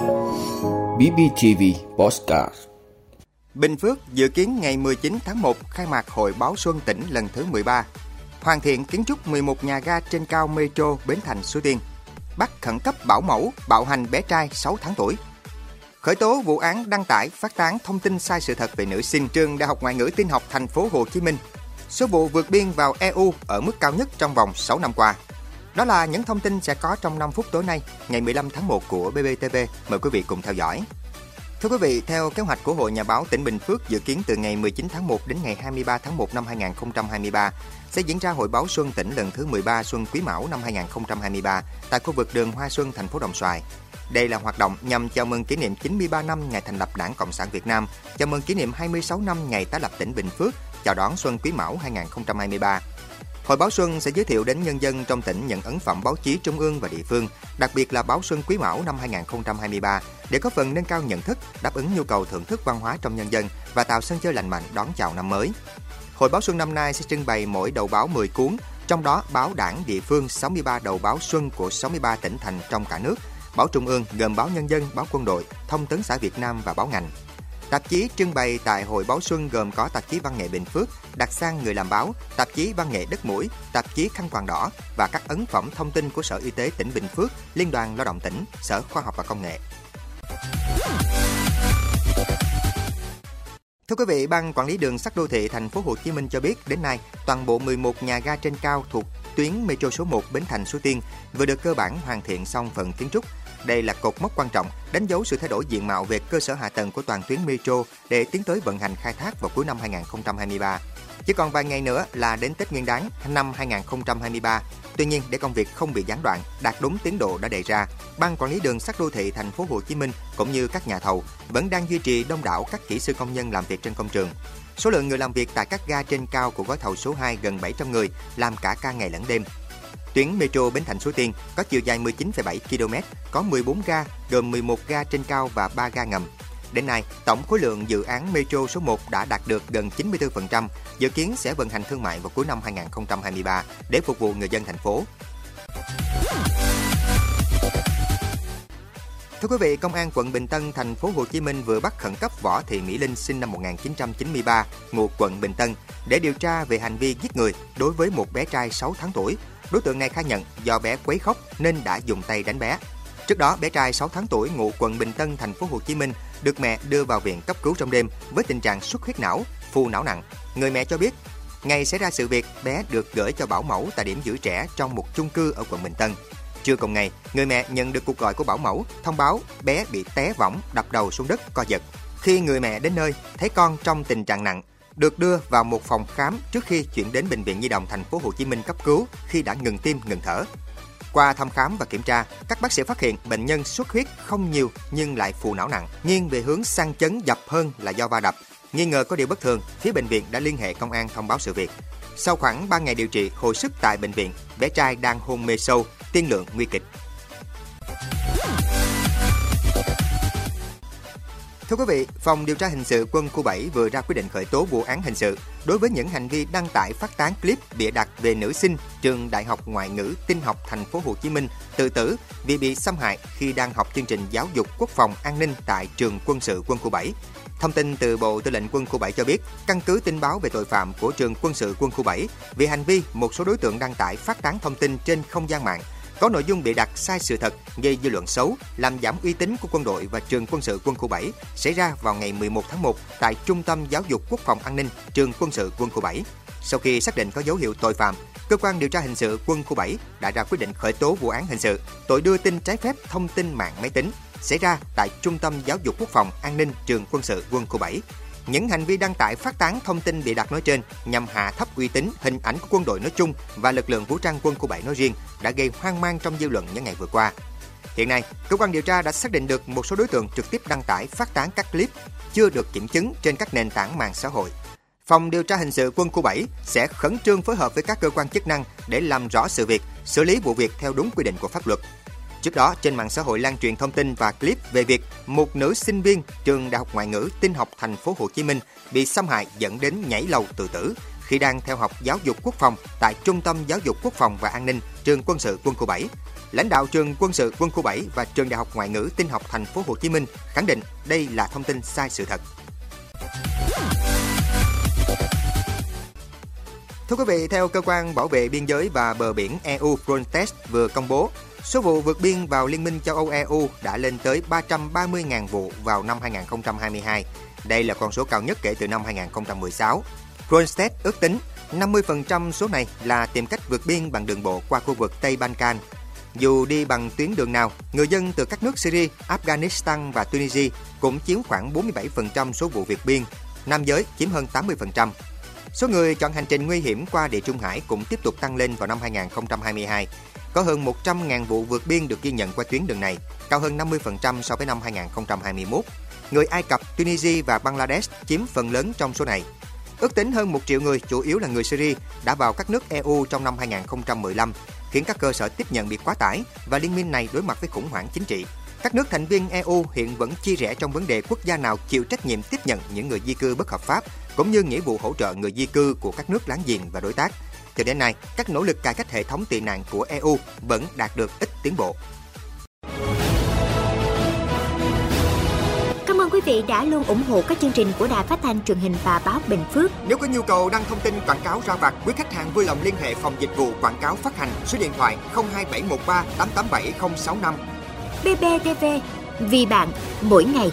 BBTV Postcard Bình Phước dự kiến ngày 19 tháng 1 khai mạc Hội báo Xuân tỉnh lần thứ 13. Hoàn thiện kiến trúc 11 nhà ga trên cao Metro Bến Thành Suối Tiên. Bắt khẩn cấp bảo mẫu, bạo hành bé trai 6 tháng tuổi. Khởi tố vụ án đăng tải phát tán thông tin sai sự thật về nữ sinh trường Đại học Ngoại ngữ Tin học Thành phố Hồ Chí Minh. Số vụ vượt biên vào EU ở mức cao nhất trong vòng 6 năm qua. Đó là những thông tin sẽ có trong 5 phút tối nay, ngày 15 tháng 1 của BBTV. Mời quý vị cùng theo dõi. Thưa quý vị, theo kế hoạch của Hội Nhà báo tỉnh Bình Phước dự kiến từ ngày 19 tháng 1 đến ngày 23 tháng 1 năm 2023 sẽ diễn ra Hội báo Xuân tỉnh lần thứ 13 Xuân Quý Mão năm 2023 tại khu vực đường Hoa Xuân, thành phố Đồng Xoài. Đây là hoạt động nhằm chào mừng kỷ niệm 93 năm ngày thành lập Đảng Cộng sản Việt Nam, chào mừng kỷ niệm 26 năm ngày tái lập tỉnh Bình Phước, chào đón Xuân Quý Mão 2023. Hội báo Xuân sẽ giới thiệu đến nhân dân trong tỉnh những ấn phẩm báo chí trung ương và địa phương, đặc biệt là báo Xuân Quý Mão năm 2023 để có phần nâng cao nhận thức, đáp ứng nhu cầu thưởng thức văn hóa trong nhân dân và tạo sân chơi lành mạnh đón chào năm mới. Hội báo Xuân năm nay sẽ trưng bày mỗi đầu báo 10 cuốn, trong đó báo đảng địa phương 63 đầu báo Xuân của 63 tỉnh thành trong cả nước, báo trung ương gồm báo nhân dân, báo quân đội, thông tấn xã Việt Nam và báo ngành. Tạp chí trưng bày tại Hội báo Xuân gồm có tạp chí Văn nghệ Bình Phước, đặc sang người làm báo, tạp chí Văn nghệ Đất Mũi, tạp chí Khăn quàng đỏ và các ấn phẩm thông tin của Sở Y tế tỉnh Bình Phước, Liên đoàn Lao động tỉnh, Sở Khoa học và Công nghệ. Thưa quý vị, Ban Quản lý đường sắt đô thị thành phố Hồ Chí Minh cho biết đến nay, toàn bộ 11 nhà ga trên cao thuộc tuyến Metro số 1 Bến Thành Suối Tiên vừa được cơ bản hoàn thiện xong phần kiến trúc. Đây là cột mốc quan trọng, đánh dấu sự thay đổi diện mạo về cơ sở hạ tầng của toàn tuyến Metro để tiến tới vận hành khai thác vào cuối năm 2023. Chỉ còn vài ngày nữa là đến Tết Nguyên đán năm 2023. Tuy nhiên, để công việc không bị gián đoạn, đạt đúng tiến độ đã đề ra, Ban quản lý đường sắt đô thị thành phố Hồ Chí Minh cũng như các nhà thầu vẫn đang duy trì đông đảo các kỹ sư công nhân làm việc trên công trường. Số lượng người làm việc tại các ga trên cao của gói thầu số 2 gần 700 người, làm cả ca ngày lẫn đêm. Tuyến Metro Bến Thành Suối Tiên có chiều dài 19,7 km, có 14 ga, gồm 11 ga trên cao và 3 ga ngầm. Đến nay, tổng khối lượng dự án Metro số 1 đã đạt được gần 94%, dự kiến sẽ vận hành thương mại vào cuối năm 2023 để phục vụ người dân thành phố. Thưa quý vị, Công an quận Bình Tân, thành phố Hồ Chí Minh vừa bắt khẩn cấp Võ Thị Mỹ Linh sinh năm 1993, ngụ quận Bình Tân để điều tra về hành vi giết người đối với một bé trai 6 tháng tuổi. Đối tượng này khai nhận do bé quấy khóc nên đã dùng tay đánh bé. Trước đó, bé trai 6 tháng tuổi ngụ quận Bình Tân, thành phố Hồ Chí Minh được mẹ đưa vào viện cấp cứu trong đêm với tình trạng xuất huyết não, phù não nặng. Người mẹ cho biết, ngày xảy ra sự việc, bé được gửi cho bảo mẫu tại điểm giữ trẻ trong một chung cư ở quận Bình Tân. Trưa cùng ngày, người mẹ nhận được cuộc gọi của bảo mẫu thông báo bé bị té võng, đập đầu xuống đất, co giật. Khi người mẹ đến nơi, thấy con trong tình trạng nặng, được đưa vào một phòng khám trước khi chuyển đến bệnh viện Nhi đồng thành phố Hồ Chí Minh cấp cứu khi đã ngừng tim, ngừng thở. Qua thăm khám và kiểm tra, các bác sĩ phát hiện bệnh nhân xuất huyết không nhiều nhưng lại phù não nặng, nghiêng về hướng sang chấn dập hơn là do va đập. Nghi ngờ có điều bất thường, phía bệnh viện đã liên hệ công an thông báo sự việc. Sau khoảng 3 ngày điều trị hồi sức tại bệnh viện, bé trai đang hôn mê sâu, tiên lượng nguy kịch. Thưa quý vị, Phòng điều tra hình sự quân khu 7 vừa ra quyết định khởi tố vụ án hình sự đối với những hành vi đăng tải phát tán clip bịa đặt về nữ sinh trường Đại học Ngoại ngữ Tin học Thành phố Hồ Chí Minh tự tử vì bị xâm hại khi đang học chương trình giáo dục quốc phòng an ninh tại trường quân sự quân khu 7. Thông tin từ Bộ Tư lệnh Quân khu 7 cho biết, căn cứ tin báo về tội phạm của trường quân sự quân khu 7 vì hành vi một số đối tượng đăng tải phát tán thông tin trên không gian mạng có nội dung bị đặt sai sự thật, gây dư luận xấu, làm giảm uy tín của quân đội và trường quân sự quân khu 7 xảy ra vào ngày 11 tháng 1 tại Trung tâm Giáo dục Quốc phòng An ninh trường quân sự quân khu 7. Sau khi xác định có dấu hiệu tội phạm, cơ quan điều tra hình sự quân khu 7 đã ra quyết định khởi tố vụ án hình sự tội đưa tin trái phép thông tin mạng máy tính xảy ra tại Trung tâm Giáo dục Quốc phòng An ninh trường quân sự quân khu 7 những hành vi đăng tải phát tán thông tin bị đặt nói trên nhằm hạ thấp uy tín, hình ảnh của quân đội nói chung và lực lượng vũ trang quân khu 7 nói riêng đã gây hoang mang trong dư luận những ngày vừa qua. Hiện nay, cơ quan điều tra đã xác định được một số đối tượng trực tiếp đăng tải phát tán các clip chưa được kiểm chứng trên các nền tảng mạng xã hội. Phòng điều tra hình sự quân khu 7 sẽ khẩn trương phối hợp với các cơ quan chức năng để làm rõ sự việc, xử lý vụ việc theo đúng quy định của pháp luật. Trước đó, trên mạng xã hội lan truyền thông tin và clip về việc một nữ sinh viên trường Đại học Ngoại ngữ Tin học Thành phố Hồ Chí Minh bị xâm hại dẫn đến nhảy lầu tự tử khi đang theo học giáo dục quốc phòng tại Trung tâm Giáo dục Quốc phòng và An ninh Trường Quân sự Quân khu 7. Lãnh đạo trường Quân sự Quân khu 7 và Trường Đại học Ngoại ngữ Tin học Thành phố Hồ Chí Minh khẳng định đây là thông tin sai sự thật. Thưa quý vị, theo cơ quan bảo vệ biên giới và bờ biển EU Frontex vừa công bố, số vụ vượt biên vào Liên minh châu Âu EU đã lên tới 330.000 vụ vào năm 2022. Đây là con số cao nhất kể từ năm 2016. Kronstedt ước tính 50% số này là tìm cách vượt biên bằng đường bộ qua khu vực Tây Ban-can. Dù đi bằng tuyến đường nào, người dân từ các nước Syria, Afghanistan và Tunisia cũng chiếm khoảng 47% số vụ vượt biên, nam giới chiếm hơn 80%. Số người chọn hành trình nguy hiểm qua Địa Trung Hải cũng tiếp tục tăng lên vào năm 2022. Có hơn 100.000 vụ vượt biên được ghi nhận qua tuyến đường này, cao hơn 50% so với năm 2021. Người Ai Cập, Tunisia và Bangladesh chiếm phần lớn trong số này. Ước tính hơn 1 triệu người, chủ yếu là người Syria, đã vào các nước EU trong năm 2015, khiến các cơ sở tiếp nhận bị quá tải và liên minh này đối mặt với khủng hoảng chính trị. Các nước thành viên EU hiện vẫn chia rẽ trong vấn đề quốc gia nào chịu trách nhiệm tiếp nhận những người di cư bất hợp pháp, cũng như nghĩa vụ hỗ trợ người di cư của các nước láng giềng và đối tác. Cho đến nay, các nỗ lực cải cách hệ thống tị nạn của EU vẫn đạt được ít tiến bộ. Cảm ơn quý vị đã luôn ủng hộ các chương trình của Đài Phát thanh truyền hình và báo Bình Phước. Nếu có nhu cầu đăng thông tin quảng cáo ra vặt, quý khách hàng vui lòng liên hệ phòng dịch vụ quảng cáo phát hành số điện thoại 02713 887065. BBTV, vì bạn, mỗi ngày.